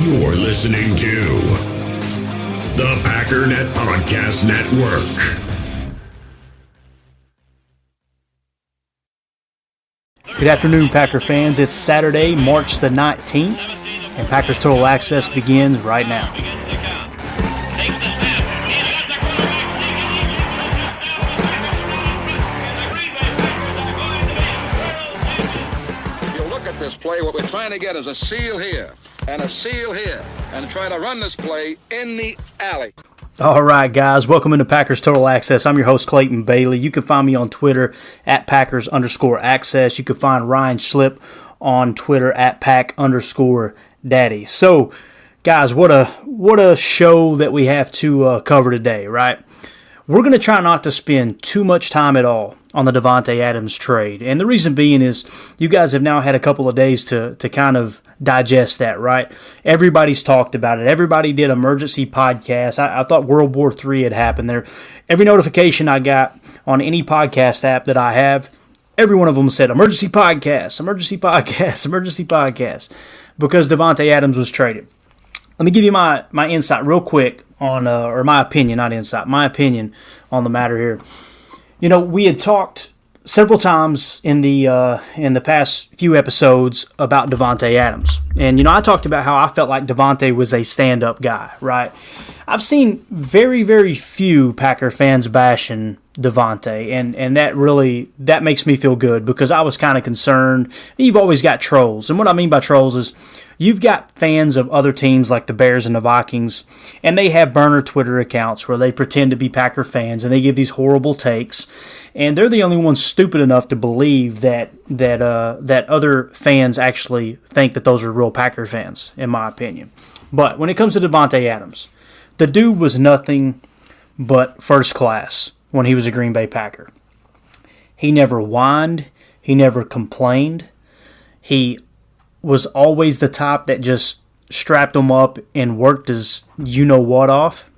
You're listening to the Packernet Podcast Network. Good afternoon, Packer fans. It's Saturday, March the 19th, and Packers Total Access begins right now. If you look at this play, what we're trying to get is a seal here and a seal here and try to run this play in the alley. All right, guys, welcome into Packers Total Access. I'm your host, Clayton Bailey. You can find me on Twitter at Packers underscore access. You can find Ryan Schlip on Twitter at Pack underscore daddy. So, guys, what a what a show that we have to uh, cover today, right? We're going to try not to spend too much time at all on the Davante Adams trade. And the reason being is you guys have now had a couple of days to, to kind of digest that, right? Everybody's talked about it. Everybody did emergency podcasts. I, I thought World War III had happened there. Every notification I got on any podcast app that I have, every one of them said emergency podcast, emergency podcast, emergency podcast, because Davante Adams was traded. Let me give you my, my insight real quick on, uh, or my opinion, not insight, my opinion on the matter here. You know, we had talked several times in the uh, in the past few episodes about Davante Adams, and you know, I talked about how I felt like Davante was a stand-up guy, right? I've seen very, very few Packer fans bashing Davante, and and that really that makes me feel good because I was kind of concerned. You've always got trolls, and what I mean by trolls is you've got fans of other teams like the Bears and the Vikings, and they have burner Twitter accounts where they pretend to be Packer fans and they give these horrible takes, and they're the only ones stupid enough to believe that that uh, that other fans actually think that those are real Packer fans, in my opinion. But when it comes to Davante Adams, the dude was nothing but first class when he was a Green Bay Packer. He never whined. He never complained. He was always the type that just strapped him up and worked his you know what off.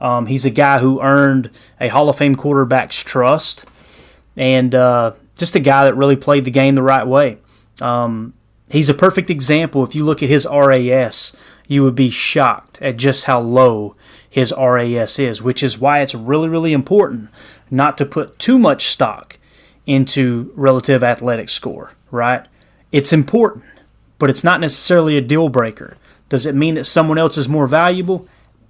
Um, he's a guy who earned a Hall of Fame quarterback's trust and uh, just a guy that really played the game the right way. Um, he's a perfect example. If you look at his RAS, you would be shocked at just how low his RAS is, which is why it's really, really important not to put too much stock into relative athletic score, right? It's important, but it's not necessarily a deal breaker. Does it mean that someone else is more valuable?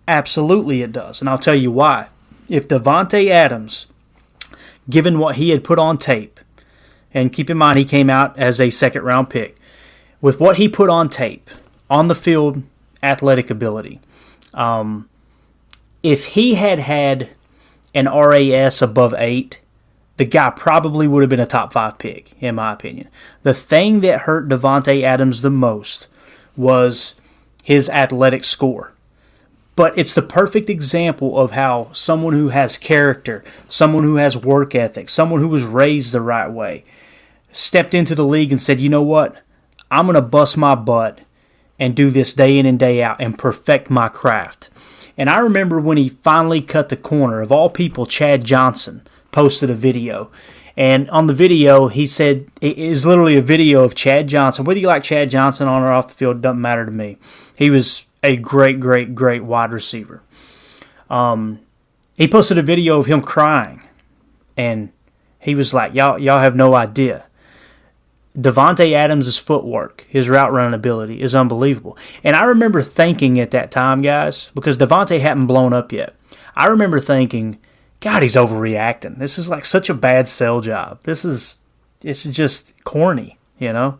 Absolutely, it does. And I'll tell you why. If Davante Adams, given what he had put on tape, and keep in mind he came out as a second round pick, with what he put on tape, on the field, athletic ability, um, if he had had an RAS above eight, the guy probably would have been a top five pick, in my opinion. The thing that hurt Davante Adams the most was his athletic score. But it's the perfect example of how someone who has character, someone who has work ethic, someone who was raised the right way, stepped into the league and said, you know what? I'm going to bust my butt and do this day in and day out and perfect my craft. And I remember when he finally cut the corner, of all people, Chad Johnson posted a video. And on the video, he said it is literally a video of Chad Johnson. Whether you like Chad Johnson on or off the field doesn't matter to me. He was a great, great, great wide receiver. Um, he posted a video of him crying, and he was like, "Y'all, y'all have no idea." Davante Adams' footwork, his route running ability is unbelievable. And I remember thinking at that time, guys, because Davante hadn't blown up yet. I remember thinking, God, he's overreacting. This is like such a bad sell job. This is it's just corny, you know?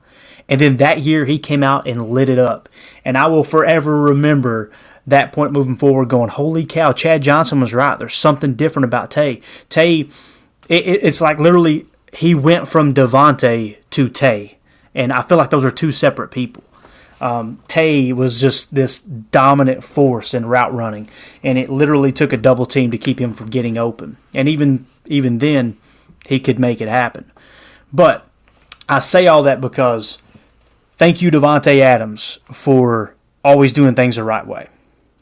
And then that year he came out and lit it up. And I will forever remember that point moving forward going, holy cow, Chad Johnson was right. There's something different about Tay. Tay, it, it, it's like literally he went from Davante to Tay. And I feel like those are two separate people. Um, Tay was just this dominant force in route running, and it literally took a double team to keep him from getting open. And even even then, he could make it happen. But I say all that because thank you, Davante Adams, for always doing things the right way,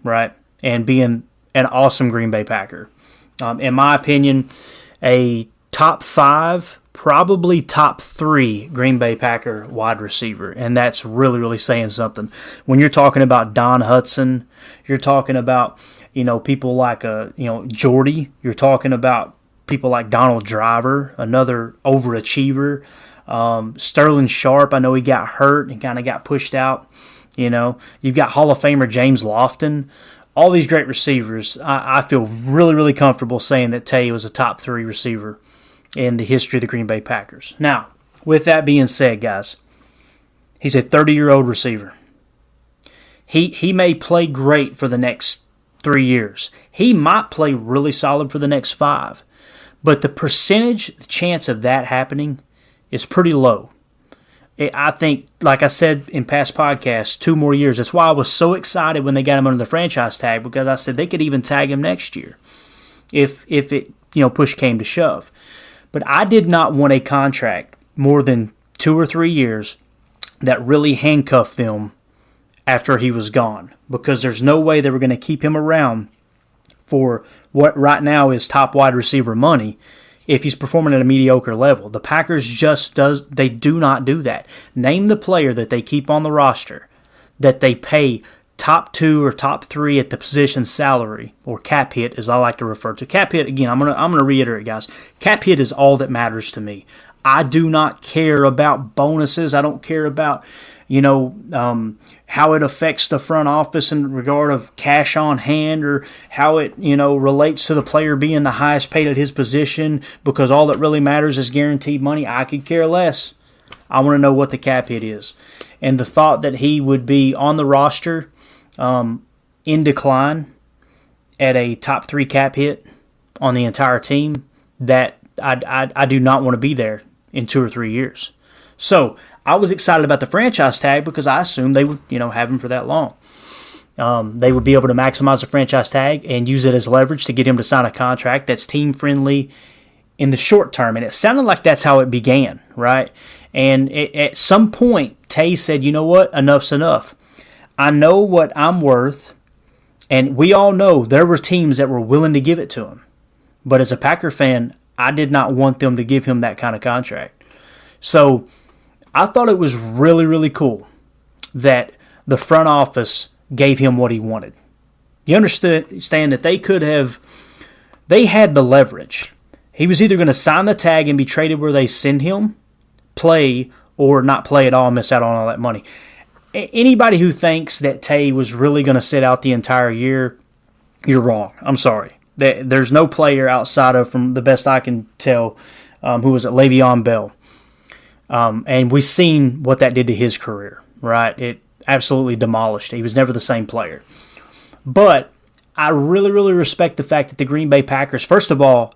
right, and being an awesome Green Bay Packer. Um, in my opinion, a top five probably top three Green Bay Packer wide receiver, and that's really really saying something. When you're talking about Don Hutson, you're talking about you know people like uh you know Jordy, you're talking about people like Donald Driver, another overachiever. Um, Sterling Sharpe, I know he got hurt and kind of got pushed out. You know, you've got Hall of Famer James Lofton. All these great receivers. I, I feel really, really comfortable saying that Tay was a top three receiver in the history of the Green Bay Packers. Now, with that being said, guys, he's a 30 year old receiver. He, he may play great for the next three years. He might play really solid for the next five. But the percentage the chance of that happening is pretty low. I think, like I said in past podcasts, two more years. That's why I was so excited when they got him under the franchise tag because I said they could even tag him next year if if it you know push came to shove. But I did not want a contract more than two or three years that really handcuffed them after he was gone because there's no way they were going to keep him around for what right now is top wide receiver money if he's performing at a mediocre level. The Packers just does they do not do that. Name the player that they keep on the roster that they pay top two or top three at the position salary or cap hit, as I like to refer to. Cap hit again. I'm gonna I'm gonna reiterate, guys. Cap hit is all that matters to me. I do not care about bonuses. I don't care about you know um, how it affects the front office in regard of cash on hand or how it you know relates to the player being the highest paid at his position because all that really matters is guaranteed money. I could care less. I want to know what the cap hit is. And the thought that he would be on the roster um, in decline at a top three cap hit on the entire team, that I, I, I do not want to be there in two or three years. So I was excited about the franchise tag because I assumed they would, you know, have him for that long. Um, they would be able to maximize the franchise tag and use it as leverage to get him to sign a contract that's team friendly in the short term. And it sounded like that's how it began, right? And it, at some point, Tay said, you know what? Enough's enough. I know what I'm worth, and we all know there were teams that were willing to give it to him. But as a Packer fan, I did not want them to give him that kind of contract. So I thought it was really, really cool that the front office gave him what he wanted. You understand that they could have, they had the leverage. He was either going to sign the tag and be traded where they send him, play, or not play at all miss out on all that money anybody who thinks that Tay was really going to sit out the entire year, you're wrong. I'm sorry. There's no player outside of, from the best I can tell, um, who was at Le'Veon Bell. Um, and we've seen what that did to his career, right? It absolutely demolished. He was never the same player. But I really, really respect the fact that the Green Bay Packers, first of all,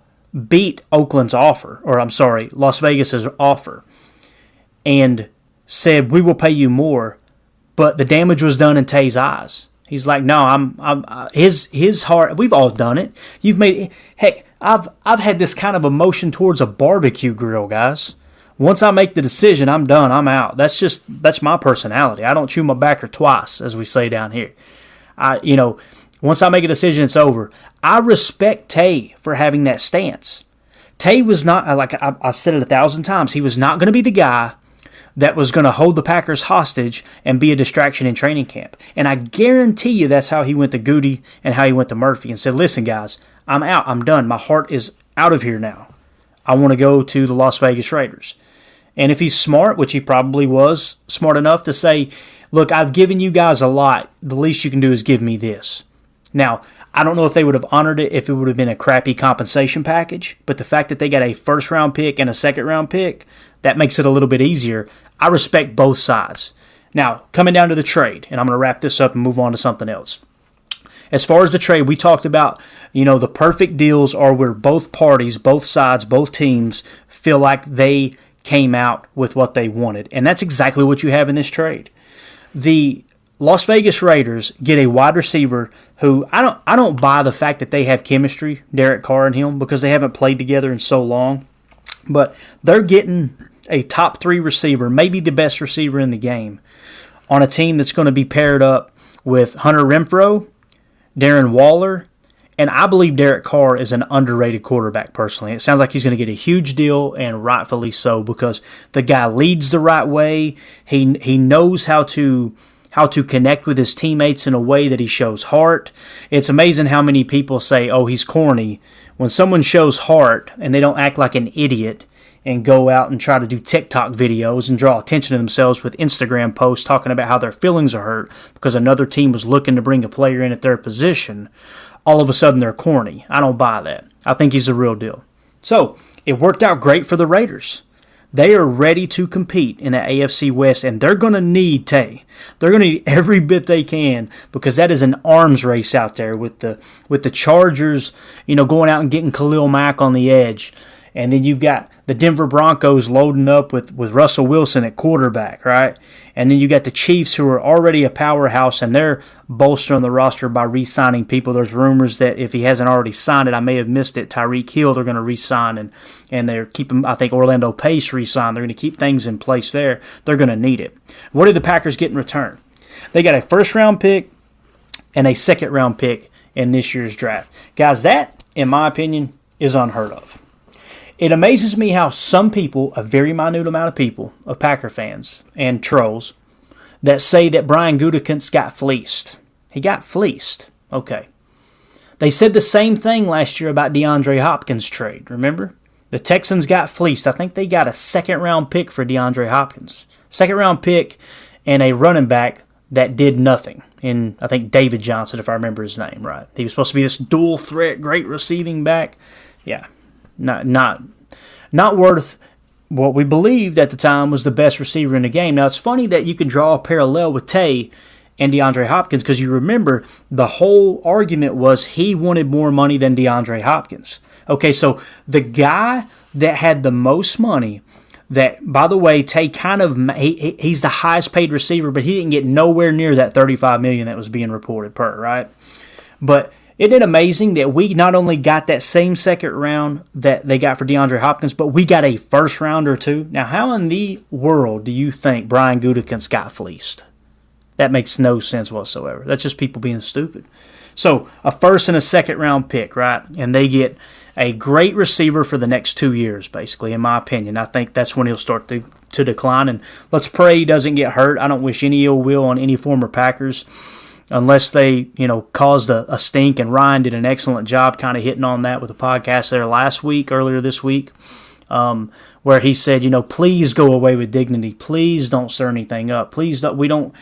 beat Oakland's offer, or I'm sorry, Las Vegas's offer, and said, We will pay you more but the damage was done in Tay's eyes. He's like, no, I'm, I'm uh, his his heart. We've all done it. You've made heck. I've I've had this kind of emotion towards a barbecue grill, guys. Once I make the decision, I'm done. I'm out. That's just that's my personality. I don't chew my backer twice, as we say down here. I you know, once I make a decision, it's over. I respect Tay for having that stance. Tay was not like I, I've said it a thousand times. He was not going to be the guy that was going to hold the Packers hostage and be a distraction in training camp. And I guarantee you that's how he went to Gutey and how he went to Murphy and said, Listen, guys, I'm out. I'm done. My heart is out of here now. I want to go to the Las Vegas Raiders. And if he's smart, which he probably was smart enough to say, Look, I've given you guys a lot. The least you can do is give me this. Now, I don't know if they would have honored it if it would have been a crappy compensation package, but the fact that they got a first round pick and a second round pick, that makes it a little bit easier. I respect both sides. Now, coming down to the trade, and I'm going to wrap this up and move on to something else. As far as the trade, we talked about, you know, the perfect deals are where both parties, both sides, both teams feel like they came out with what they wanted. And that's exactly what you have in this trade. The Las Vegas Raiders get a wide receiver who I don't I don't buy the fact that they have chemistry, Derek Carr and him, because they haven't played together in so long. But they're getting a top three receiver, maybe the best receiver in the game, on a team that's going to be paired up with Hunter Renfrow, Darren Waller, And I believe Derek Carr is an underrated quarterback personally. It sounds like he's going to get a huge deal and rightfully so because the guy leads the right way. He he knows how to how to connect with his teammates in a way that he shows heart. It's amazing how many people say, "Oh, he's corny." When someone shows heart and they don't act like an idiot and go out and try to do TikTok videos and draw attention to themselves with Instagram posts talking about how their feelings are hurt because another team was looking to bring a player in at their position, all of a sudden they're corny. I don't buy that. I think he's a real deal. So, it worked out great for the Raiders. They are ready to compete in the AFC West, and they're going to need Tay. They're going to need every bit they can because that is an arms race out there with the with the Chargers, you know, going out and getting Khalil Mack on the edge, and then you've got the Denver Broncos loading up with, with Russell Wilson at quarterback, right? And then you got the Chiefs who are already a powerhouse and they're bolstering the roster by re signing people. There's rumors that if he hasn't already signed it, I may have missed it. Tyreek Hill, they're going to re sign and, and they're keeping, I think, Orlando Pace re signed. They're going to keep things in place there. They're going to need it. What did the Packers get in return? They got a first round pick and a second round pick in this year's draft. Guys, that, in my opinion, is unheard of. It amazes me how some people, a very minute amount of people, of Packer fans and trolls, that say that Brian Gutekunst got fleeced. He got fleeced. Okay. They said the same thing last year about DeAndre Hopkins' trade. Remember? The Texans got fleeced. I think they got a second round pick for DeAndre Hopkins. Second round pick and a running back that did nothing. And I think David Johnson, if I remember his name right. He was supposed to be this dual threat, great receiving back. Yeah, not not not worth what we believed at the time was the best receiver in the game. Now it's funny that you can draw a parallel with Tay and DeAndre Hopkins because you remember the whole argument was he wanted more money than DeAndre Hopkins. Okay, so the guy that had the most money that by the way Tay kind of he, he's the highest paid receiver but he didn't get nowhere near that 35 million that was being reported per, right? But isn't it amazing that we not only got that same second round that they got for DeAndre Hopkins, but we got a first rounder too? Now, how in the world do you think Brian Gutekunst got fleeced? That makes no sense whatsoever. That's just people being stupid. So, a first and a second round pick, right? And they get a great receiver for the next two years, basically, in my opinion. I think that's when he'll start to, to decline. And let's pray he doesn't get hurt. I don't wish any ill will on any former Packers unless they, you know, caused a, a stink. And Ryan did an excellent job kind of hitting on that with the podcast there last week, earlier this week, um, where he said, you know, please go away with dignity. Please don't stir anything up. Please don't, we don't,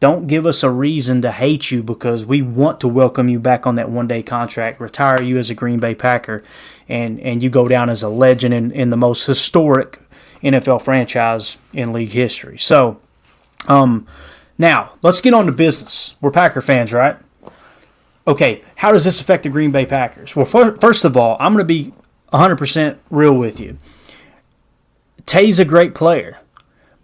don't give us a reason to hate you because we want to welcome you back on that one day contract, retire you as a Green Bay Packer, and, and you go down as a legend in, in the most historic NFL franchise in league history. So, um, now, let's get on to business. We're Packer fans, right? Okay, how does this affect the Green Bay Packers? Well, first of all, I'm going to be 100% real with you. Tay's a great player,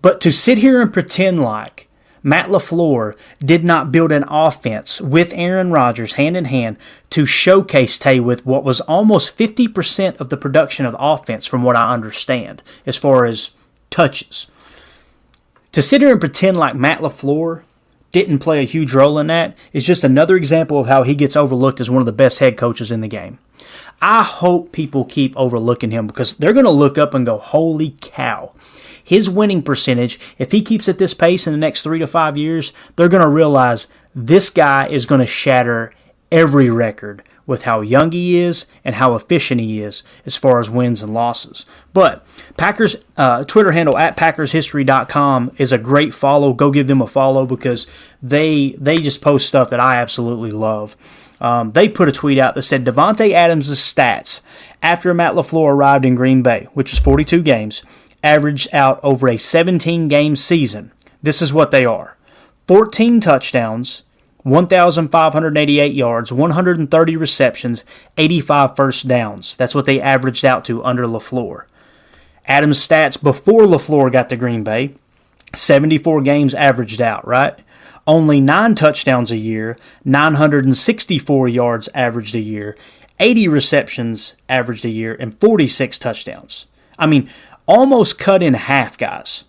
but to sit here and pretend like Matt LaFleur did not build an offense with Aaron Rodgers hand in hand to showcase Tay with what was almost 50% of the production of offense, from what I understand, as far as touches. To sit here and pretend like Matt LaFleur didn't play a huge role in that is just another example of how he gets overlooked as one of the best head coaches in the game. I hope people keep overlooking him because they're going to look up and go, holy cow. His winning percentage, if he keeps at this pace in the next three to five years, they're going to realize this guy is going to shatter every record with how young he is and how efficient he is as far as wins and losses. But Packers uh, Twitter handle at PackersHistory.com is a great follow. Go give them a follow because they they just post stuff that I absolutely love. Um, they put a tweet out that said Davante Adams' stats after Matt LaFleur arrived in Green Bay, which was 42 games, averaged out over a 17 game season. This is what they are 14 touchdowns, 1,588 yards, 130 receptions, 85 first downs. That's what they averaged out to under LaFleur. Adams' stats before LaFleur got to Green Bay 74 games averaged out, right? Only nine touchdowns a year, 964 yards averaged a year, 80 receptions averaged a year, and 46 touchdowns. I mean, almost cut in half, guys.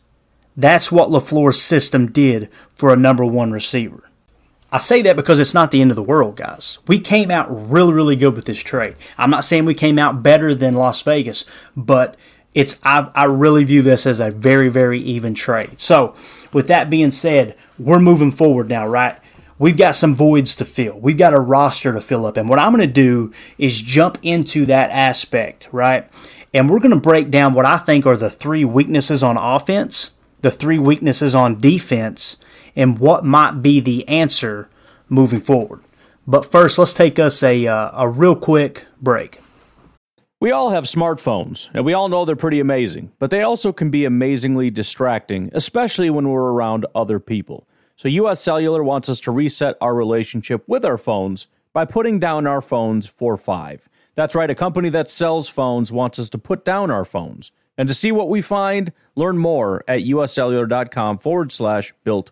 That's what LaFleur's system did for a number one receiver. I say that because it's not the end of the world, guys. We came out really, really good with this trade. I'm not saying we came out better than Las Vegas, but it's I, I really view this as a very, very even trade. So, with that being said, we're moving forward now, right? We've got some voids to fill. We've got a roster to fill up. And what I'm going to do is jump into that aspect, right? And we're going to break down what I think are the three weaknesses on offense, the three weaknesses on defense, and what might be the answer moving forward. But first, let's take us a, uh, a real quick break. We all have smartphones, and we all know they're pretty amazing, but they also can be amazingly distracting, especially when we're around other people. So, US Cellular wants us to reset our relationship with our phones by putting down our phones for five. That's right, a company that sells phones wants us to put down our phones. And to see what we find, learn more at uscellular.com forward slash built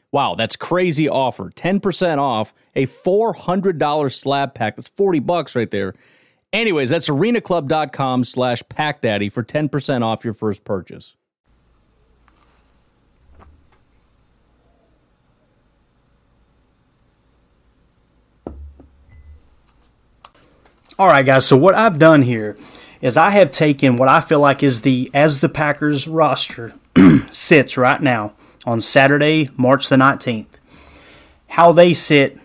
Wow, that's crazy offer. 10% off a $400 slab pack. That's 40 bucks right there. Anyways, that's arenaclub.com slash packdaddy for 10% off your first purchase. All right, guys. So what I've done here is I have taken what I feel like is the as the Packers roster sits right now on Saturday, March the 19th. How they sit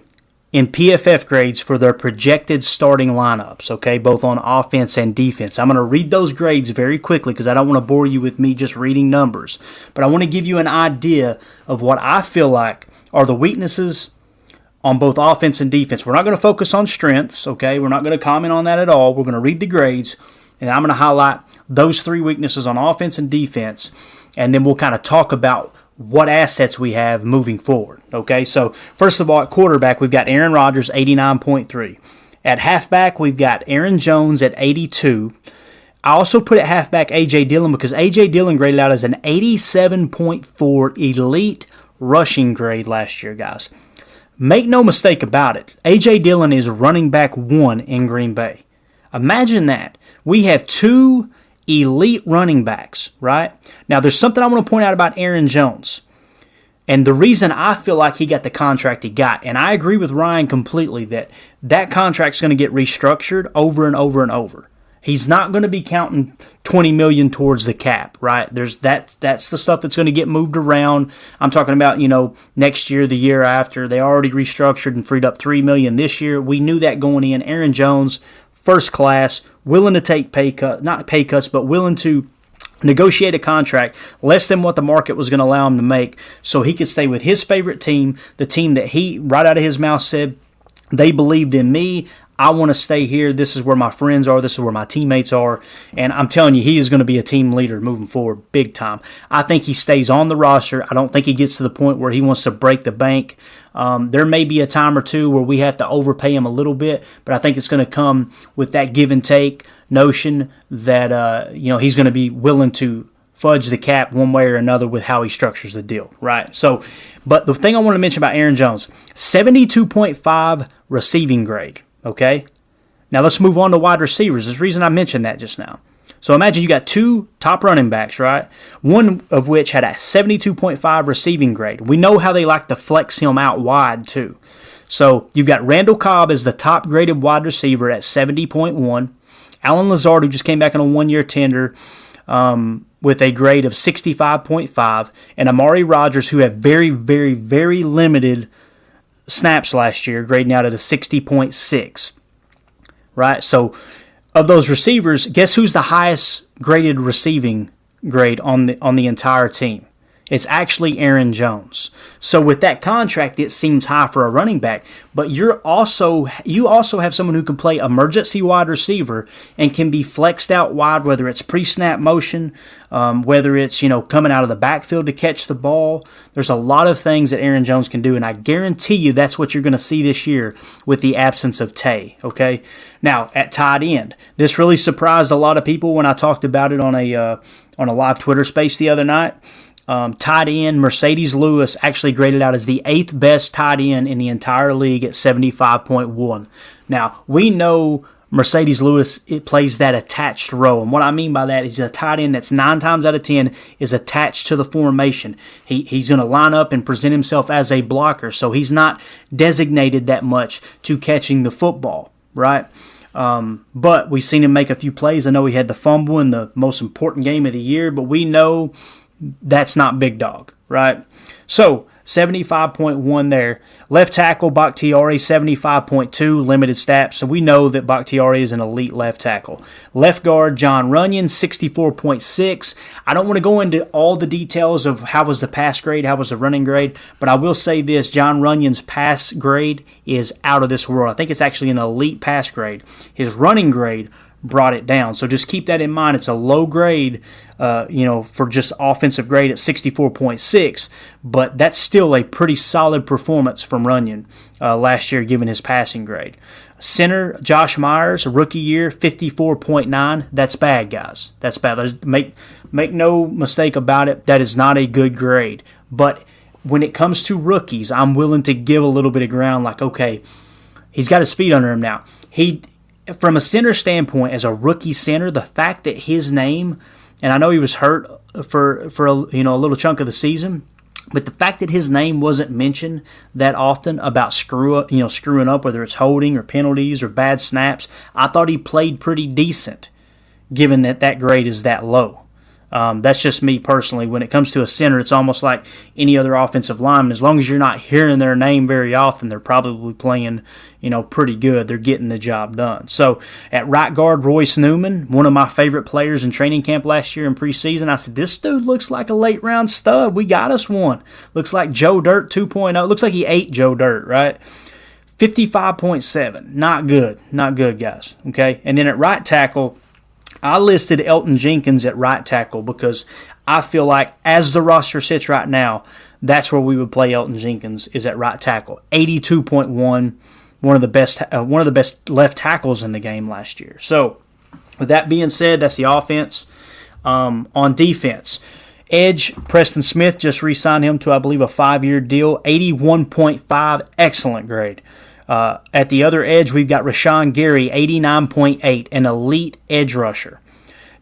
in PFF grades for their projected starting lineups, okay, both on offense and defense. I'm going to read those grades very quickly because I don't want to bore you with me just reading numbers, but I want to give you an idea of what I feel like are the weaknesses on both offense and defense. We're not going to focus on strengths, okay? We're not going to comment on that at all. We're going to read the grades, and I'm going to highlight those three weaknesses on offense and defense, and then we'll kind of talk about what assets we have moving forward. Okay, so first of all, at quarterback, we've got Aaron Rodgers, 89.3. At halfback, we've got Aaron Jones at 82. I also put at halfback A.J. Dillon because A.J. Dillon graded out as an 87.4 elite rushing grade last year, guys. Make no mistake about it, A.J. Dillon is running back one in Green Bay. Imagine that. We have two elite running backs, right? Now, there's something I want to point out about Aaron Jones. And the reason I feel like he got the contract he got, and I agree with Ryan completely that that contract's going to get restructured over and over and over. He's not going to be counting 20 million towards the cap, right? There's that that's the stuff that's going to get moved around. I'm talking about, you know, next year, the year after. They already restructured and freed up 3 million this year. We knew that going in. Aaron Jones, first class, willing to take pay cut, not pay cuts, but willing to negotiate a contract less than what the market was going to allow him to make so he could stay with his favorite team, the team that he right out of his mouth said they believed in me. I want to stay here. This is where my friends are. This is where my teammates are. And I'm telling you, he is going to be a team leader moving forward big time. I think he stays on the roster. I don't think he gets to the point where he wants to break the bank. Um, there may be a time or two where we have to overpay him a little bit, but I think it's going to come with that give and take notion that uh, you know he's going to be willing to fudge the cap one way or another with how he structures the deal, right? So, but the thing I want to mention about Aaron Jones, 72.5 receiving grade, okay? Now let's move on to wide receivers. There's reason I mentioned that just now. So imagine you got two top running backs, right? One of which had a 72.5 receiving grade. We know how they like to flex him out wide too. So you've got Randall Cobb as the top graded wide receiver at 70.1. Allen Lazard, who just came back on a one year tender um, with a grade of 65.5. And Amari Rodgers, who had very, very, very limited snaps last year, grading out at a 60.6. Right? So of those receivers, guess who's the highest graded receiving grade on the on the entire team? It's actually Aaron Jones. So with that contract, it seems high for a running back. But you're also you also have someone who can play emergency wide receiver and can be flexed out wide, whether it's pre-snap motion, um, whether it's you know coming out of the backfield to catch the ball. There's a lot of things that Aaron Jones can do, and I guarantee you that's what you're going to see this year with the absence of Tay. Okay, now at tight end, this really surprised a lot of people when I talked about it on a uh, on a live Twitter space the other night. Um, tight end Marcedes Lewis actually graded out as the eighth best tight end in the entire league at 75.1. Now, we know Marcedes Lewis it plays that attached role. And what I mean by that is a tight end that's nine times out of ten is attached to the formation. He, he's going to line up and present himself as a blocker, so he's not designated that much to catching the football, right? Um, but we've seen him make a few plays. I know he had the fumble in the most important game of the year, but we know that's not big dog, right? So 75.1 there. Left tackle Bakhtiari 75.2 limited stats, so we know that Bakhtiari is an elite left tackle. Left guard Jon Runyan 64.6. I don't want to go into all the details of how was the pass grade, how was the running grade, but I will say this: Jon Runyan's pass grade is out of this world. I think it's actually an elite pass grade. His running grade brought it down. So just keep that in mind. It's a low grade, uh, you know, for just offensive grade at 64.6, but that's still a pretty solid performance from Runyan uh, last year, given his passing grade. Center Josh Myers, rookie year, 54.9. That's bad, guys. That's bad. make make no mistake about it. That is not a good grade. But when it comes to rookies, I'm willing to give a little bit of ground. Like, okay, he's got his feet under him now. He from a center standpoint, as a rookie center, the fact that his name, and I know he was hurt for for a, you know a little chunk of the season, but the fact that his name wasn't mentioned that often about screw up, you know, screwing up, whether it's holding or penalties or bad snaps, I thought he played pretty decent, given that that grade is that low. Um, that's just me personally. When it comes to a center, it's almost like any other offensive lineman. As long as you're not hearing their name very often, they're probably playing, you know, pretty good. They're getting the job done. So at right guard, Royce Newman, one of my favorite players in training camp last year in preseason, I said, this dude looks like a late round stud. We got us one. Looks like Joe Dirt 2.0. Looks like he ate Joe Dirt, right? 55.7. Not good. Not good, guys. Okay. And then at right tackle, I listed Elgton Jenkins at right tackle because I feel like as the roster sits right now, that's where we would play Elgton Jenkins is at right tackle. 82.1, one of the best uh, one of the best left tackles in the game last year. So, with that being said, that's the offense. Um, on defense, Edge Preston Smith just re-signed him to I believe a five-year deal, 81.5, excellent grade. Uh, at the other edge, we've got Rashan Gary, 89.8, an elite edge rusher.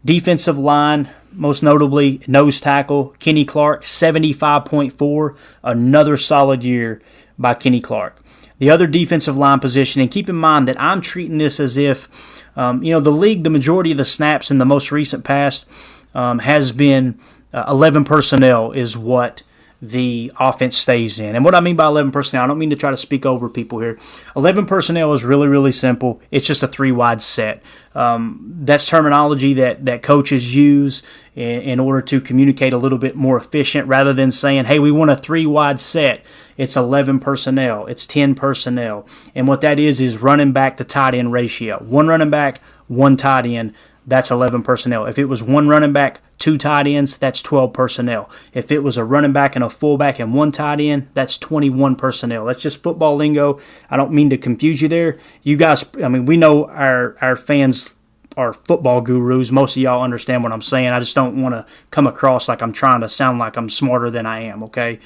Defensive line, most notably nose tackle, Kenny Clark, 75.4, another solid year by Kenny Clark. The other defensive line position, and keep in mind that I'm treating this as if, um, you know, the league, the majority of the snaps in the most recent past um, has been uh, 11 personnel, is what the offense stays in. And what I mean by 11 personnel, I don't mean to try to speak over people here. 11 personnel is really, really simple. It's just a three wide set. Um, that's terminology that, that coaches use in, in, order to communicate a little bit more efficient rather than saying, hey, we want a three wide set. It's 11 personnel, it's 10 personnel. And what that is, is running back to tight end ratio. One running back, one tight end. That's 11 personnel. If it was one running back, two tight ends, that's 12 personnel. If it was a running back and a fullback and one tight end, that's 21 personnel. That's just football lingo. I don't mean to confuse you there. You guys, I mean, we know our, our fans are football gurus. Most of y'all understand what I'm saying. I just don't want to come across like I'm trying to sound like I'm smarter than I am, okay?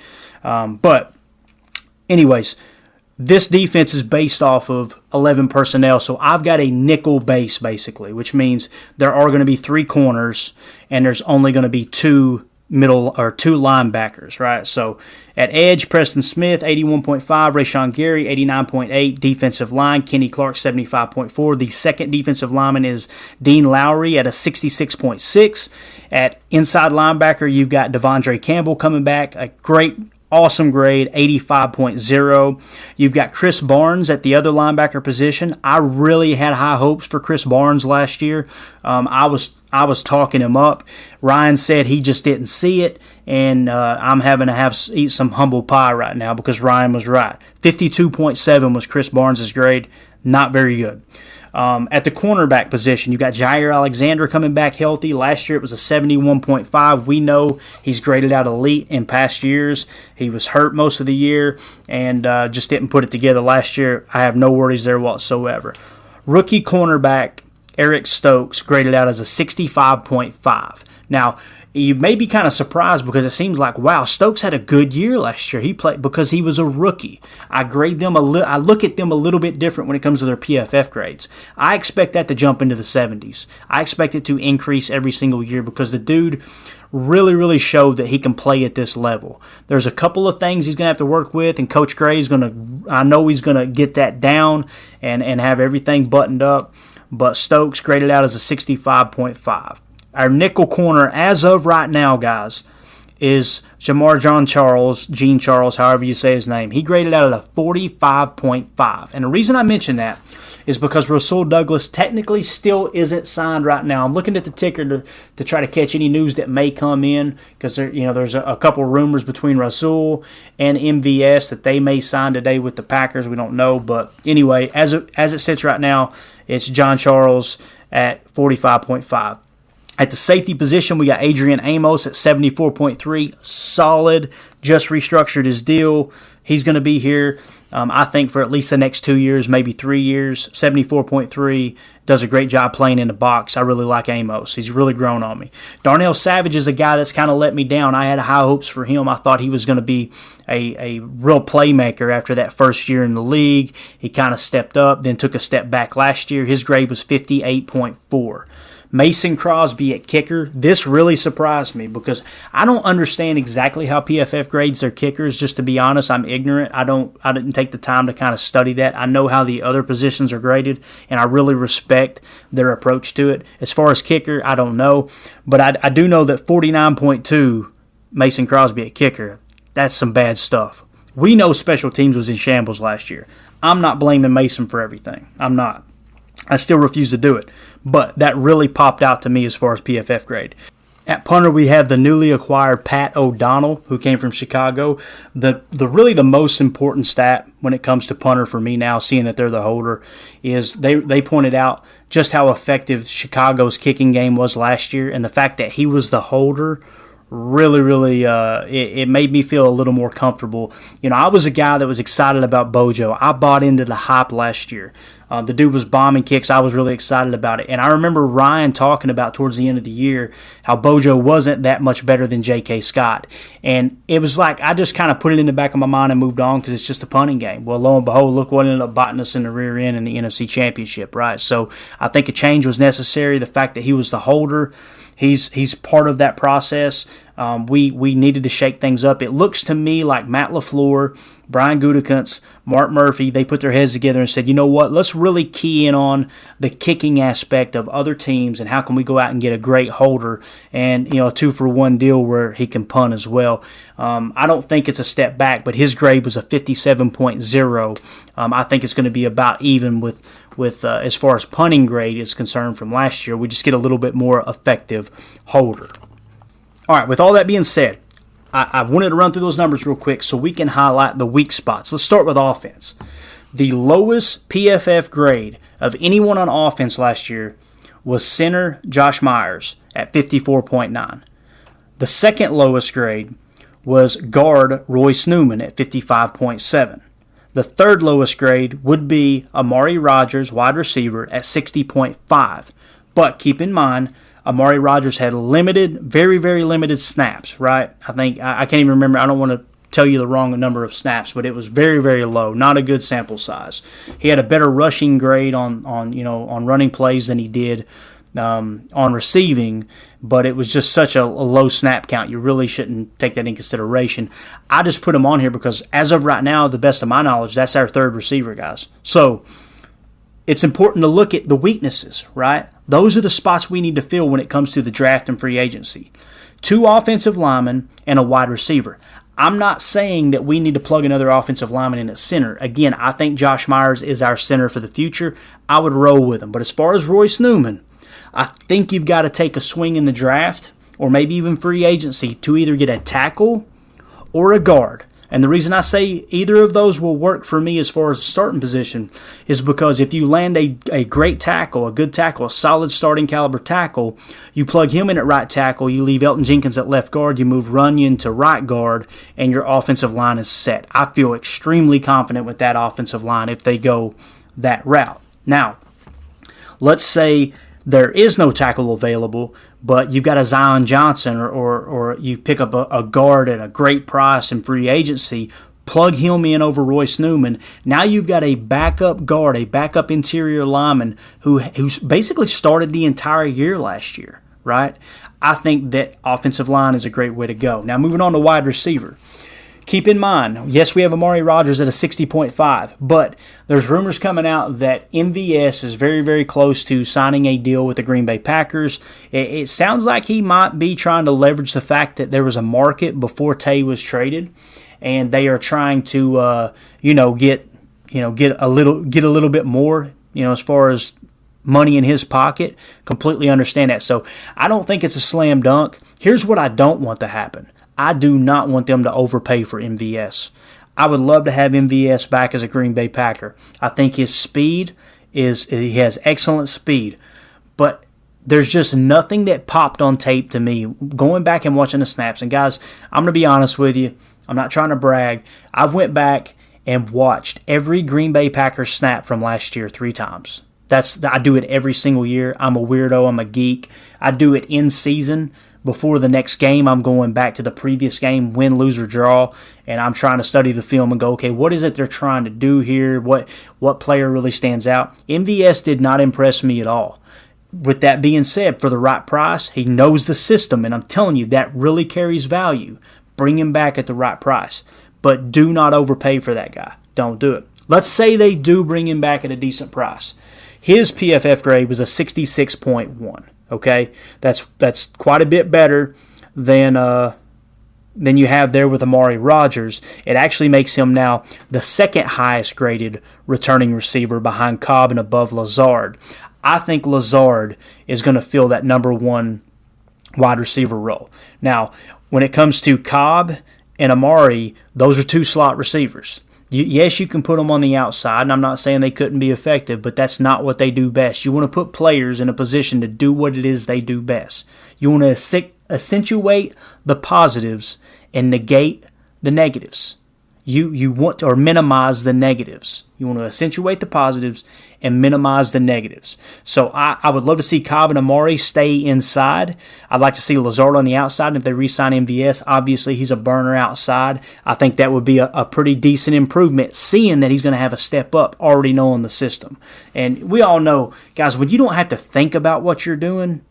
Um, but, anyways, this defense is based off of 11 personnel. So I've got a nickel base basically, which means there are going to be three corners and there's only going to be two middle or two linebackers, right? So at edge, Preston Smith, 81.5, Rashan Gary, 89.8, defensive line, Kenny Clark, 75.4. The second defensive lineman is Dean Lowry at a 66.6. At inside linebacker, you've got De'Vondre Campbell coming back, a great awesome grade, 85.0. You've got Krys Barnes at the other linebacker position. I really had high hopes for Krys Barnes last year. Um, I was I was talking him up. Ryan said he just didn't see it, and uh, I'm having to have eat some humble pie right now because Ryan was right. 52.7 was Krys Barnes' grade. Not very good. Um, at the cornerback position, you got Jaire Alexander coming back healthy. Last year it was a 71.5. We know he's graded out elite in past years. He was hurt most of the year and uh, just didn't put it together last year. I have no worries there whatsoever. Rookie cornerback Eric Stokes graded out as a 65.5. Now, you may be kind of surprised because it seems like wow Stokes had a good year last year. He played because he was a rookie. I grade them a li- I look at them a little bit different when it comes to their PFF grades. I expect that to jump into the 70s. I expect it to increase every single year because the dude really really showed that he can play at this level. There's a couple of things he's going to have to work with and coach Gray is going to I know he's going to get that down and and have everything buttoned up, but Stokes graded out as a 65.5. Our nickel corner, as of right now, guys, is Jamar John Charles, Gene Charles, however you say his name. He graded out at a 45.5. And the reason I mention that is because Rasul Douglas technically still isn't signed right now. I'm looking at the ticker to, to try to catch any news that may come in because there, you know there's a, a couple rumors between Rasul and MVS that they may sign today with the Packers. We don't know, but anyway, as it, as it sits right now, it's John Charles at 45.5. At the safety position, we got Adrian Amos at 74.3. Solid. Just restructured his deal. He's going to be here, um, I think, for at least the next two years, maybe three years. 74.3. Does a great job playing in the box. I really like Amos. He's really grown on me. Darnell Savage is a guy that's kind of let me down. I had high hopes for him. I thought he was going to be a, a real playmaker after that first year in the league. He kind of stepped up, then took a step back last year. His grade was 58.4. Mason Crosby at kicker. This really surprised me because I don't understand exactly how PFF grades their kickers. Just to be honest, I'm ignorant. I don't. I didn't take the time to kind of study that. I know how the other positions are graded, and I really respect their approach to it. As far as kicker, I don't know, but I, I do know that 49.2 Mason Crosby at kicker. That's some bad stuff. We know special teams was in shambles last year. I'm not blaming Mason for everything. I'm not. I still refuse to do it but that really popped out to me as far as PFF grade. At punter, we have the newly acquired Pat O'Donnell, who came from Chicago. The the really the most important stat when it comes to punter for me now, seeing that they're the holder, is they they pointed out just how effective Chicago's kicking game was last year, and the fact that he was the holder really, really, uh, it, it, made me feel a little more comfortable. You know, I was a guy that was excited about Bojo. I bought into the hype last year. Uh, the dude was bombing kicks. I was really excited about it. And I remember Ryan talking about towards the end of the year how Bojo wasn't that much better than J.K. Scott. And it was like I just kind of put it in the back of my mind and moved on because it's just a punting game. Well, lo and behold, look what ended up biting us in the rear end in the NFC Championship, right? So I think a change was necessary. The fact that he was the holder he's he's part of that process. Um, we we needed to shake things up. It looks to me like Matt LaFleur, Brian Gutekunst, Mark Murphy, they put their heads together and said, you know what, let's really key in on the kicking aspect of other teams and how can we go out and get a great holder and you know a two for one deal where he can punt as well. Um, I don't think it's a step back, but his grade was a 57.0. Um, I think it's going to be about even with with uh, as far as punting grade is concerned from last year. We just get a little bit more effective holder. All right, with all that being said, I, I wanted to run through those numbers real quick so we can highlight the weak spots. Let's start with offense. The lowest PFF grade of anyone on offense last year was center Josh Myers at 54.9. The second lowest grade was guard Roy Newman at 55.7. The third lowest grade would be Amari Rodgers, wide receiver, at 60.5. But keep in mind, Amari Rodgers had limited, very, very limited snaps, right? I think, I, can't even remember, I don't want to tell you the wrong number of snaps, but it was very, very low, not a good sample size. He had a better rushing grade on, on you know, on running plays than he did um, on receiving, but it was just such a, a, low snap count. You really shouldn't take that in consideration. I just put him on here because, as of right now, the best of my knowledge, that's our third receiver, guys. So it's important to look at the weaknesses, right? Those are the spots we need to fill when it comes to the draft and free agency. Two offensive linemen and a wide receiver. I'm not saying that we need to plug another offensive lineman in at center. Again, I think Josh Myers is our center for the future. I would roll with him. But as far as Royce Newman, I think you've got to take a swing in the draft or maybe even free agency to either get a tackle or a guard. And the reason I say either of those will work for me as far as starting position is because if you land a, a great tackle, a good tackle, a solid starting caliber tackle, you plug him in at right tackle, you leave Elgton Jenkins at left guard, you move Runyan to right guard, and your offensive line is set. I feel extremely confident with that offensive line if they go that route. Now, let's say there is no tackle available, but you've got a Zion Johnson or, or, or you pick up a, a, guard at a great price in free agency, plug him in over Royce Newman. Now you've got a backup guard, a backup interior lineman who who's basically started the entire year last year, right? I think that offensive line is a great way to go. Now moving on to wide receiver. Keep in mind, yes, we have Amari Rodgers at a 60.5, but there's rumors coming out that MVS is very, very close to signing a deal with the Green Bay Packers. It, it sounds like he might be trying to leverage the fact that there was a market before Tay was traded, and they are trying to, uh, you know, get, you know, get a little, get a little bit more, you know, as far as money in his pocket. Completely understand that. So I don't think it's a slam dunk. Here's what I don't want to happen. I do not want them to overpay for MVS. I would love to have MVS back as a Green Bay Packer. I think his speed is he has excellent speed, but there's just nothing that popped on tape to me going back and watching the snaps. And guys, I'm going to be honest with you. I'm not trying to brag. I've went back and watched every Green Bay Packers snap from last year 3 times. That's I do it every single year. I'm a weirdo, I'm a geek. I do it in season before the next game, I'm going back to the previous game, win, lose, or draw, and I'm trying to study the film and go, okay, what is it they're trying to do here? What what player really stands out? MVS did not impress me at all. With that being said, for the right price, he knows the system, and I'm telling you that really carries value. Bring him back at the right price, but do not overpay for that guy. Don't do it. Let's say they do bring him back at a decent price. His PFF grade was a 66.1. Okay, that's that's quite a bit better than uh, than you have there with Amari Rodgers. It actually makes him now the second highest graded returning receiver behind Cobb and above Lazard. I think Lazard is going to fill that number one wide receiver role. Now, when it comes to Cobb and Amari, those are two slot receivers. You, yes, you can put them on the outside, and I'm not saying they couldn't be effective, but that's not what they do best. You want to put players in a position to do what it is they do best. You want to accentuate the positives and negate the negatives. You you want to or minimize the negatives. You want to accentuate the positives and minimize the negatives. So I, I would love to see Cobb and Amari stay inside. I'd like to see Lazard on the outside. And if they re-sign MVS, obviously he's a burner outside. I think that would be a, a pretty decent improvement, seeing that he's going to have a step up, already knowing the system. And we all know, guys, when you don't have to think about what you're doing,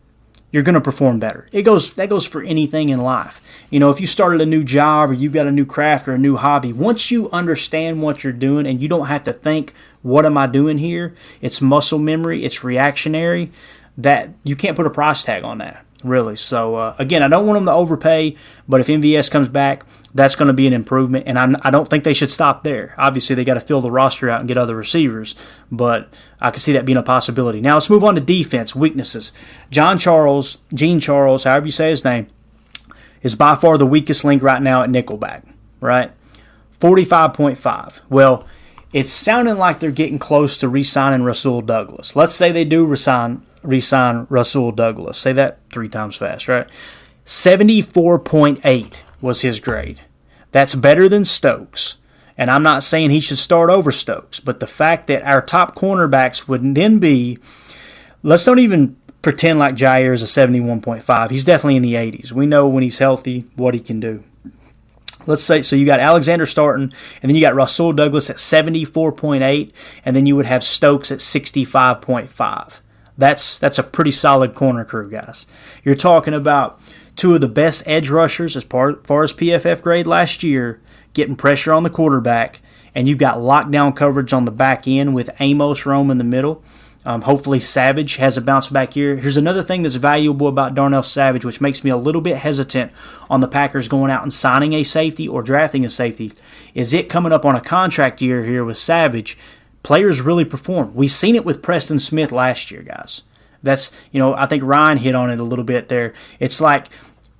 you're going to perform better. It goes that goes for anything in life. You know, if you started a new job or you've got a new craft or a new hobby, once you understand what you're doing and you don't have to think, what am I doing here? It's muscle memory, it's reactionary. That you can't put a price tag on that really. So uh, again, I don't want them to overpay, but if MVS comes back, that's going to be an improvement, and I'm, I do not think they should stop there. Obviously, they got to fill the roster out and get other receivers, but I can see that being a possibility. Now let's move on to defense weaknesses. John Charles, Gene Charles, however you say his name, is by far the weakest link right now at nickelback. Right, forty-five point five. Well. It's sounding like they're getting close to re-signing Rasul Douglas. Let's say they do resign re-sign Rasul Douglas. Say that three times fast, right? 74.8 was his grade. That's better than Stokes. And I'm not saying he should start over Stokes, but the fact that our top cornerbacks would then be, let's don't even pretend like Jaire is a 71.5. He's definitely in the 80s. We know when he's healthy what he can do. Let's say so you got Alexander starting, and then you got Rasul Douglas at 74.8, and then you would have Stokes at 65.5. That's that's a pretty solid corner crew, guys. You're talking about two of the best edge rushers as far, far as PFF grade last year, getting pressure on the quarterback, and you've got lockdown coverage on the back end with Amos Rome in the middle. Um, hopefully, Savage has a bounce back year. Here's another thing that's valuable about Darnell Savage, which makes me a little bit hesitant on the Packers going out and signing a safety or drafting a safety. Is it coming up on a contract year here with Savage? Players really perform. We've seen it with Preston Smith last year, guys. That's you know I think Ryan hit on it a little bit there. It's like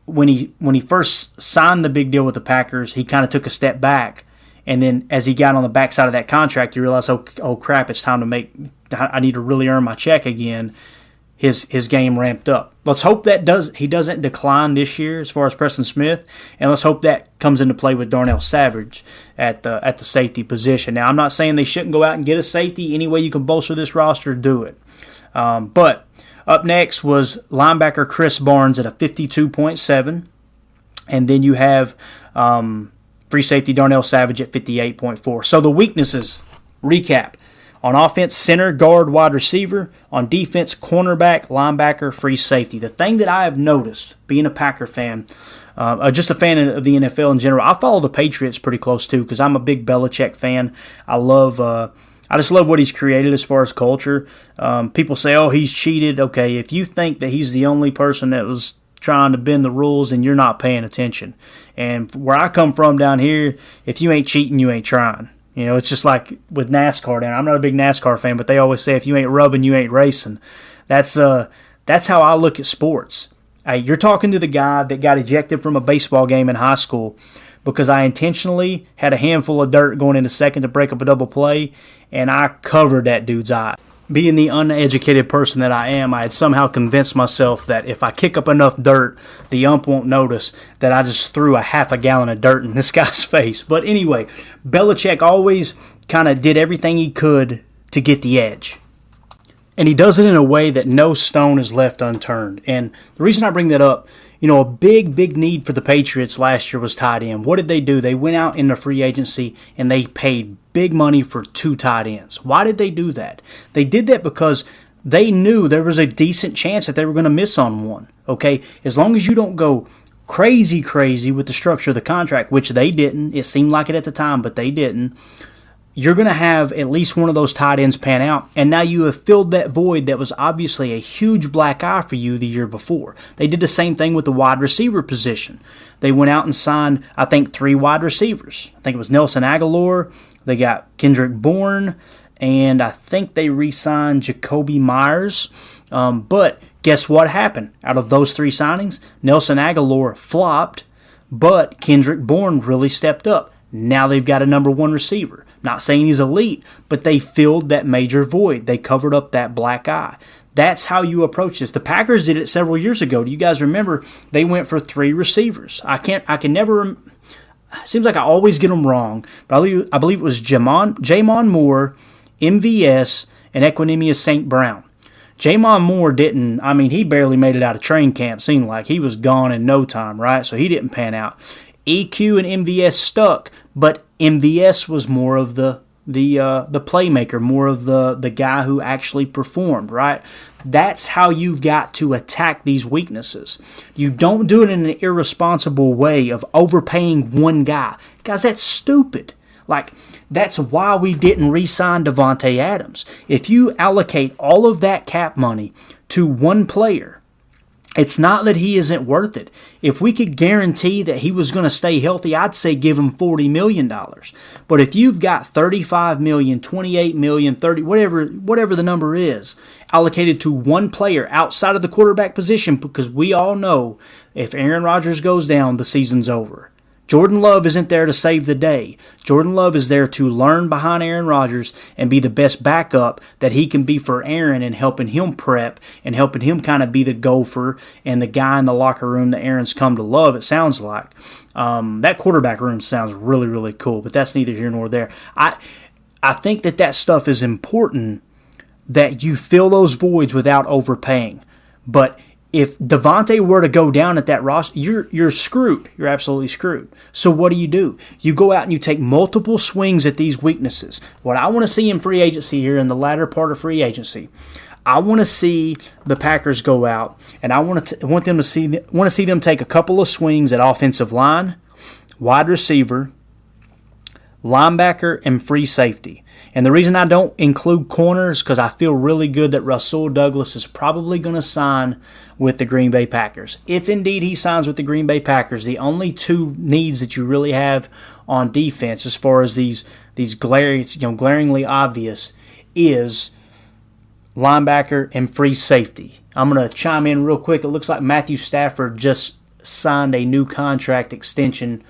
when he when he first signed the big deal with the Packers, he kind of took a step back, and then as he got on the backside of that contract, he realized, oh, oh crap, it's time to make. I need to really earn my check again. His his game ramped up. Let's hope that does he doesn't decline this year as far as Preston Smith, and let's hope that comes into play with Darnell Savage at the at the safety position. Now, I'm not saying they shouldn't go out and get a safety. Any way you can bolster this roster, do it. Um, but up next was linebacker Krys Barnes at a 52.7. And then you have um, free safety Darnell Savage at 58.4. So the weaknesses, recap. On offense, center, guard, wide receiver. On defense, cornerback, linebacker, free safety. The thing that I have noticed, being a Packer fan, uh, uh just a fan of the NFL in general, I follow the Patriots pretty close too because I'm a big Belichick fan. I love. Uh, I just love what he's created as far as culture. Um, people say, "Oh, he's cheated." Okay, if you think that he's the only person that was trying to bend the rules, and you're not paying attention. And where I come from down here, if you ain't cheating, you ain't trying. You know, it's just like with NASCAR down. I'm not a big NASCAR fan, but they always say if you ain't rubbing, you ain't racing. That's uh, that's how I look at sports. Hey, you're talking to the guy that got ejected from a baseball game in high school because I intentionally had a handful of dirt going into second to break up a double play, and I covered that dude's eye. Being the uneducated person that I am, I had somehow convinced myself that if I kick up enough dirt, the ump won't notice that I just threw a half a gallon of dirt in this guy's face. But anyway, Belichick always kind of did everything he could to get the edge. And he does it in a way that no stone is left unturned. And the reason I bring that up you know, a big, big need for the Patriots last year was tight end. What did they do? They went out in the free agency and they paid big money for two tight ends. Why did they do that? They did that because they knew there was a decent chance that they were going to miss on one. Okay, as long as you don't go crazy, crazy with the structure of the contract, which they didn't. It seemed like it at the time, but they didn't you're going to have at least one of those tight ends pan out. And now you have filled that void that was obviously a huge black eye for you the year before. They did the same thing with the wide receiver position. They went out and signed, I think, three wide receivers. I think it was Nelson Agholor. They got Kendrick Bourne. And I think they re signed Jakobi Meyers. Um, but guess what happened? Out of those three signings, Nelson Agholor flopped, but Kendrick Bourne really stepped up. Now they've got a number one receiver. Not saying he's elite, but they filled that major void. They covered up that black eye. That's how you approach this. The Packers did it several years ago. Do you guys remember? They went for three receivers. I can't. I can never. Seems like I always get them wrong, but I believe, I believe it was Jamon, J'Mon Moore, MVS, and Equanimeous St. Brown. J'Mon Moore didn't, I mean, he barely made it out of train camp, seemed like. He was gone in no time, right? So he didn't pan out. EQ and MVS stuck, but MVS was more of the the uh, the playmaker, more of the the guy who actually performed. Right? That's how you've got to attack these weaknesses. You don't do it in an irresponsible way of overpaying one guy, guys. That's stupid. Like that's why we didn't re-sign Davante Adams. If you allocate all of that cap money to one player it's not that he isn't worth it. If we could guarantee that he was going to stay healthy, I'd say give him $40 million. But if you've got $35 million, $28 million, 30 whatever whatever the number is allocated to one player outside of the quarterback position because we all know if Aaron Rodgers goes down, the season's over. Jordan Love isn't there to save the day. Jordan Love is there to learn behind Aaron Rodgers and be the best backup that he can be for Aaron and helping him prep and helping him kind of be the gopher and the guy in the locker room that Aaron's come to love, it sounds like. Um, that quarterback room sounds really, really cool, but that's neither here nor there. I, I think that that stuff is important that you fill those voids without overpaying. But if Davante were to go down at that roster, you're you're screwed. You're absolutely screwed. So what do you do? You go out and you take multiple swings at these weaknesses. What I want to see in free agency here in the latter part of free agency, I want to see the Packers go out and I want to want them to see want to see them take a couple of swings at offensive line, wide receiver, linebacker, and free safety. And the reason I don't include corners because I feel really good that Russell Douglas is probably going to sign with the Green Bay Packers. If indeed he signs with the Green Bay Packers, the only two needs that you really have on defense, as far as these these glaring, you know, glaringly obvious, is linebacker and free safety. I'm going to chime in real quick. It looks like Matthew Stafford just signed a new contract extension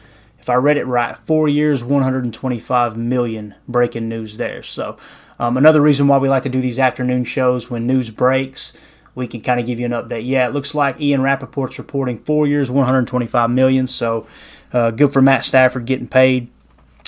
if I read it right, four years, 125 million. Breaking news there. So, um, another reason why we like to do these afternoon shows when news breaks, we can kind of give you an update. Yeah, it looks like Ian Rapoport's reporting four years, 125 million. So, uh, good for Matt Stafford getting paid.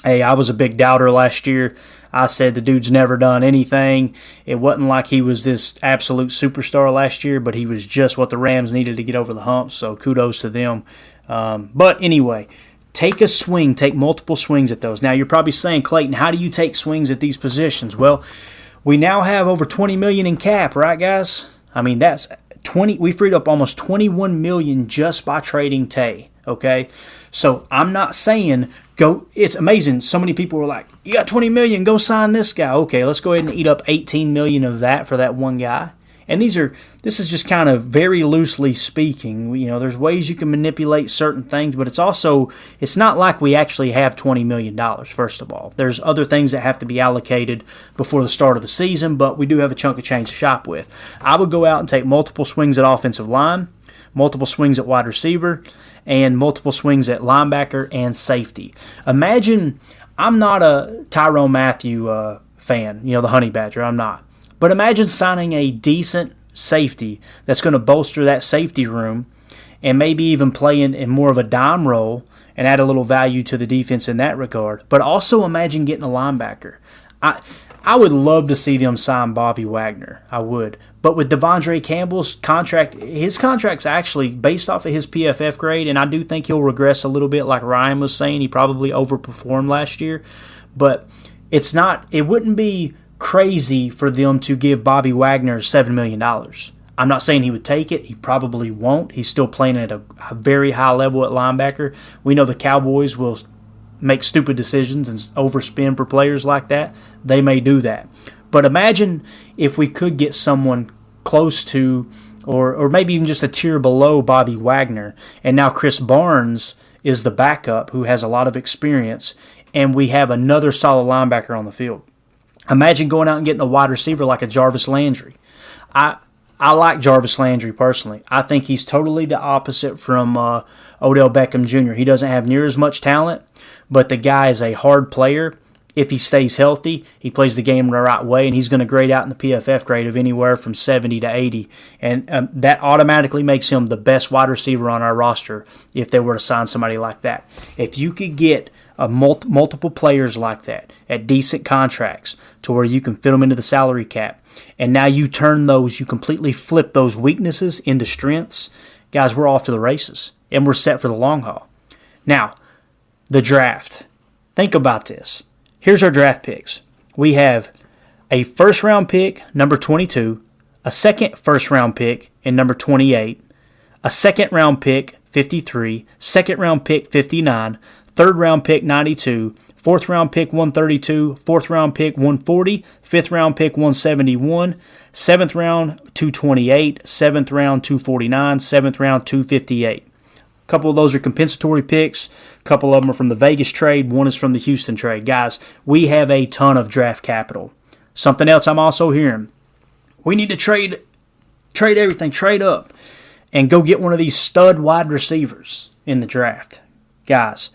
Hey, I was a big doubter last year. I said the dude's never done anything. It wasn't like he was this absolute superstar last year, but he was just what the Rams needed to get over the hump. So kudos to them. Um, but anyway, Take a swing, take multiple swings at those. Now you're probably saying, Clayton, how do you take swings at these positions? Well, we now have over 20 million in cap, right, guys? I mean, that's 20. We freed up almost 21 million just by trading Tay. Okay, so I'm not saying go. It's amazing. So many people were like, "You got 20 million, go sign this guy." Okay, let's go ahead and eat up 18 million of that for that one guy. And these are this is just kind of very loosely speaking. You know, there's ways you can manipulate certain things, but it's also it's not like we actually have 20 million dollars. First of all, there's other things that have to be allocated before the start of the season, but we do have a chunk of change to shop with. I would go out and take multiple swings at offensive line, multiple swings at wide receiver, and multiple swings at linebacker and safety. Imagine I'm not a Tyrann Mathieu uh, fan, you know, the Honey Badger. I'm not. But imagine signing a decent safety that's going to bolster that safety room and maybe even play in, in more of a dime role and add a little value to the defense in that regard. But also imagine getting a linebacker. I I would love to see them sign Bobby Wagner. I would. But with De'Vondre Campbell's contract, his contract's actually based off of his PFF grade, and I do think he'll regress a little bit, like Ryan was saying. He probably overperformed last year. But it's not, it wouldn't be crazy for them to give Bobby Wagner $7 million. I'm not saying he would take it. He probably won't. He's still playing at a, a, very high level at linebacker. We know the Cowboys will make stupid decisions and overspend for players like that. They may do that. But imagine if we could get someone close to, or, or maybe even just a tier below Bobby Wagner, and now Krys Barnes is the backup who has a lot of experience, and we have another solid linebacker on the field. Imagine going out and getting a wide receiver like a Jarvis Landry. I I like Jarvis Landry personally. I think he's totally the opposite from uh, Odell Beckham Jr. He doesn't have near as much talent, but the guy is a hard player. If he stays healthy, he plays the game the right way, and he's going to grade out in the PFF grade of anywhere from 70 to 80. And um, that automatically makes him the best wide receiver on our roster if they were to sign somebody like that. If you could get of mul- multiple players like that at decent contracts to where you can fit them into the salary cap. And now you turn those, you completely flip those weaknesses into strengths. Guys, we're off to the races and we're set for the long haul. Now, the draft. Think about this. Here's our draft picks. We have a first round pick, number 22, a second first round pick in number 28, a second round pick, 53, second round pick, 59, third round pick 92, fourth round pick 132, fourth round pick 140, fifth round pick 171, seventh round 228, seventh round 249, seventh round 258. A couple of those are compensatory picks. A couple of them are from the Vegas trade. One is from the Houston trade. Guys, we have a ton of draft capital. Something else I'm also hearing. We need to trade trade everything, trade up, and go get one of these stud wide receivers in the draft. Guys,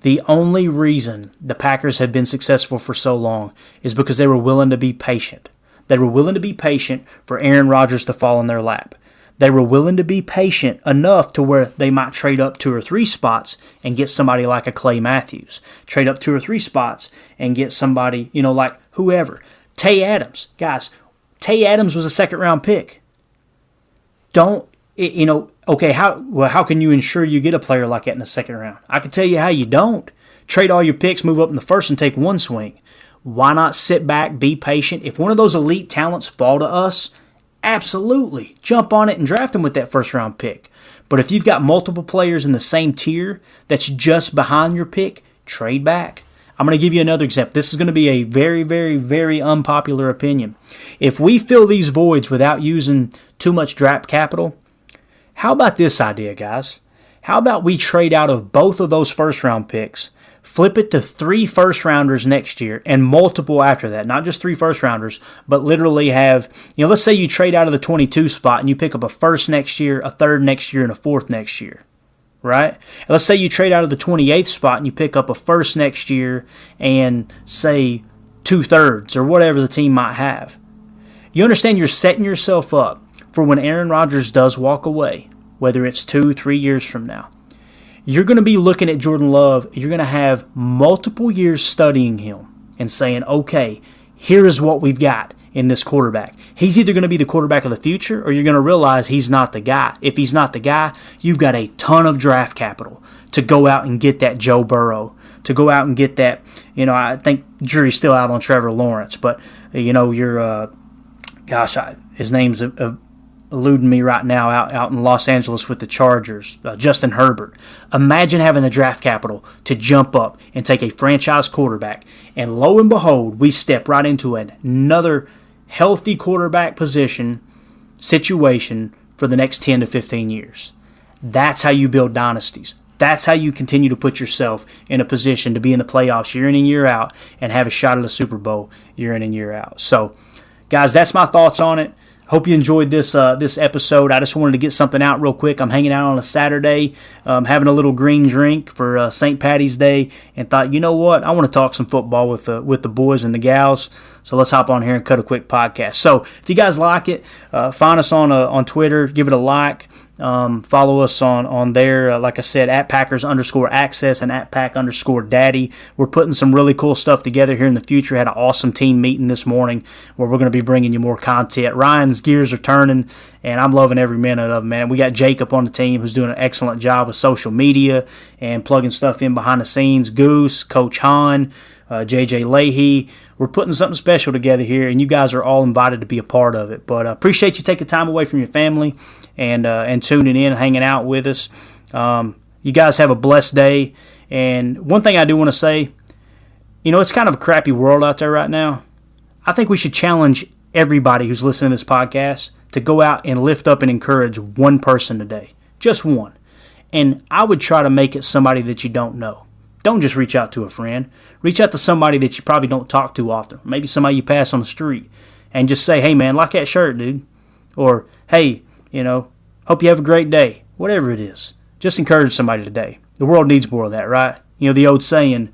the only reason the Packers have been successful for so long is because they were willing to be patient. They were willing to be patient for Aaron Rodgers to fall in their lap. They were willing to be patient enough to where they might trade up two or three spots and get somebody like a Clay Matthews. Trade up two or three spots and get somebody, you know, like whoever. Tay Adams. Guys, Tay Adams was a second round pick. Don't you know, okay, how well how can you ensure you get a player like that in the second round? I can tell you how you don't. Trade all your picks, move up in the first, and take one swing. Why not sit back, be patient? If one of those elite talents fall to us, absolutely jump on it and draft them with that first round pick. But if you've got multiple players in the same tier that's just behind your pick, trade back. I'm going to give you another example. This is going to be a very, very, very unpopular opinion. If we fill these voids without using too much draft capital, how about this idea, guys? How about we trade out of both of those first round picks, flip it to three first rounders next year and multiple after that? Not just three first rounders, but literally have, you know, let's say you trade out of the 22 spot and you pick up a first next year, a third next year, and a fourth next year right? let's say you trade out of the 28th spot and you pick up a first next year and say two thirds or whatever the team might have. You understand you're setting yourself up for when Aaron Rodgers does walk away, whether it's two, three years from now. You're going to be looking at Jordan Love, you're going to have multiple years studying him and saying, okay, here is what we've got in this quarterback. He's either going to be the quarterback of the future or you're going to realize he's not the guy. If he's not the guy, you've got a ton of draft capital to go out and get that Joe Burrow, to go out and get that, you know, I think jury's still out on Trevor Lawrence, but, you know, you're, uh, gosh, I, his name's a, a eluding me right now out, out in Los Angeles with the Chargers, uh, Justin Herbert. Imagine having the draft capital to jump up and take a franchise quarterback. And lo and behold, we step right into another healthy quarterback position situation for the next 10 to 15 years. That's how you build dynasties. That's how you continue to put yourself in a position to be in the playoffs year in and year out and have a shot at a Super Bowl year in and year out. So, guys, that's my thoughts on it. Hope you enjoyed this uh, this episode. I just wanted to get something out real quick. I'm hanging out on a Saturday, um, having a little green drink for uh, St. Patty's Day, and thought, you know what, I want to talk some football with the with the boys and the gals. So let's hop on here and cut a quick podcast. So if you guys like it, uh, find us on uh, on Twitter, give it a like. Um, follow us on on there, uh, like I said, at Packers underscore access and at Pack underscore Daddy. We're putting some really cool stuff together here in the future. Had an awesome team meeting this morning where we're going to be bringing you more content. Ryan's gears are turning, and I'm loving every minute of it, man. We got Jacob on the team who's doing an excellent job with social media and plugging stuff in behind the scenes. Goose, Coach Han, uh, JJ Leahy we're putting something special together here, and you guys are all invited to be a part of it. But uh, appreciate you taking time away from your family and uh, and tuning in, hanging out with us. Um, you guys have a blessed day. And one thing I do want to say, you know, it's kind of a crappy world out there right now. I think we should challenge everybody who's listening to this podcast to go out and lift up and encourage one person today, just one. And I would try to make it somebody that you don't know. Don't just reach out to a friend. Reach out to somebody that you probably don't talk to often. Maybe somebody you pass on the street and just say, hey, man, like that shirt, dude. Or, hey, you know, hope you have a great day. Whatever it is. Just encourage somebody today. The world needs more of that, right? You know, the old saying,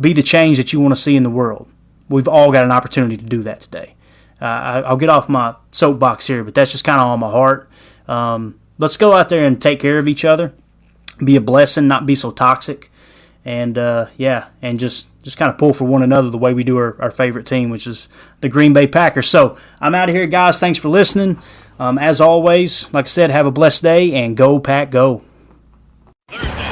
be the change that you want to see in the world. We've all got an opportunity to do that today. Uh, I'll get off my soapbox here, but that's just kind of on my heart. Um, let's go out there and take care of each other. Be a blessing, not be so toxic and uh, yeah, and just just kind of pull for one another the way we do our, our favorite team, which is the Green Bay Packers. So I'm out of here, guys. Thanks for listening. Um, as always, like I said, have a blessed day and go pack go. Thursday.